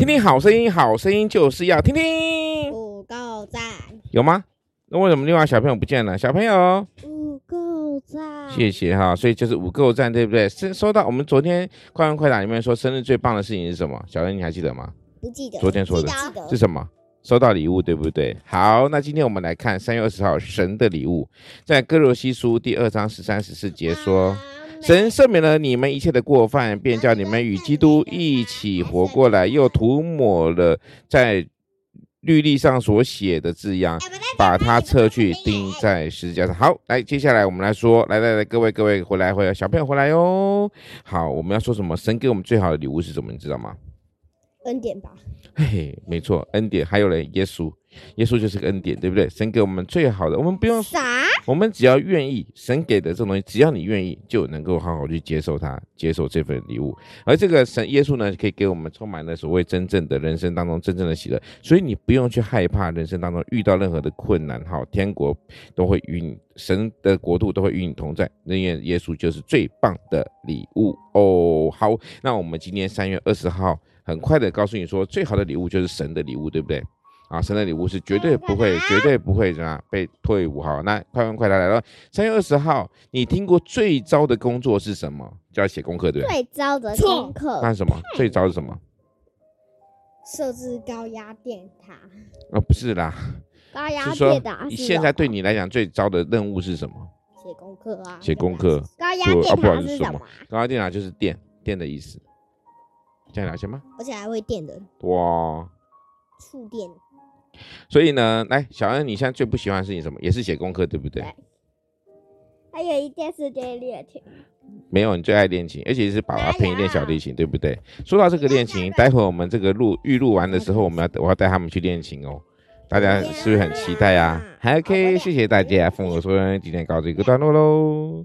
听听好声音，好声音就是要听听。五够赞，有吗？那为什么另外小朋友不见了？小朋友，五够赞，谢谢哈。所以就是五够赞，对不对？收收到。我们昨天快问快答里面说生日最棒的事情是什么？小恩，你还记得吗？不记得。昨天说的是什么？收到礼物，对不对？好，那今天我们来看三月二十号神的礼物，在哥罗西书第二章十三十四节说。神赦免了你们一切的过犯，便叫你们与基督一起活过来，又涂抹了在律例上所写的字样，把它撤去，钉在十字架上。好，来，接下来我们来说，来来来，各位各位回来回来，小朋友回来哟。好，我们要说什么？神给我们最好的礼物是什么？你知道吗？恩典吧。嘿嘿，没错，恩典。还有嘞，耶稣，耶稣就是个恩典，对不对？神给我们最好的，我们不用啥。我们只要愿意，神给的这种东西，只要你愿意，就能够好好去接受它，接受这份礼物。而这个神耶稣呢，可以给我们充满了所谓真正的人生当中真正的喜乐。所以你不用去害怕人生当中遇到任何的困难，哈，天国都会与你，神的国度都会与你同在。因为耶稣就是最棒的礼物哦。好，那我们今天三月二十号，很快的告诉你说，最好的礼物就是神的礼物，对不对？啊，生日礼物是绝对不会、绝对不会怎么样被退伍。好，那快问快答来了。三月二十号，你听过最糟的工作是什么？就要写功课，对不对？最糟的功课。那什么？最糟是什么？设置高压电塔。啊，不是啦。高压电塔。现在对你来讲最糟的任务是什么？写功课啊。写功课。高压电塔是什么？高压电塔就是电，电的意思。这样了解吗？而且还会电的。哇。触电。所以呢，来，小恩，你现在最不喜欢的事情什么？也是写功课，对不对？对。还有一件事就是练琴。没有，你最爱练琴，而且是爸爸陪你练小提琴，对不对？说到这个练琴，待会儿我们这个录预录完的时候，我们要我要带他们去练琴哦。大家是不是很期待啊？还 OK，谢谢大家，父母说今天告这一个段落喽。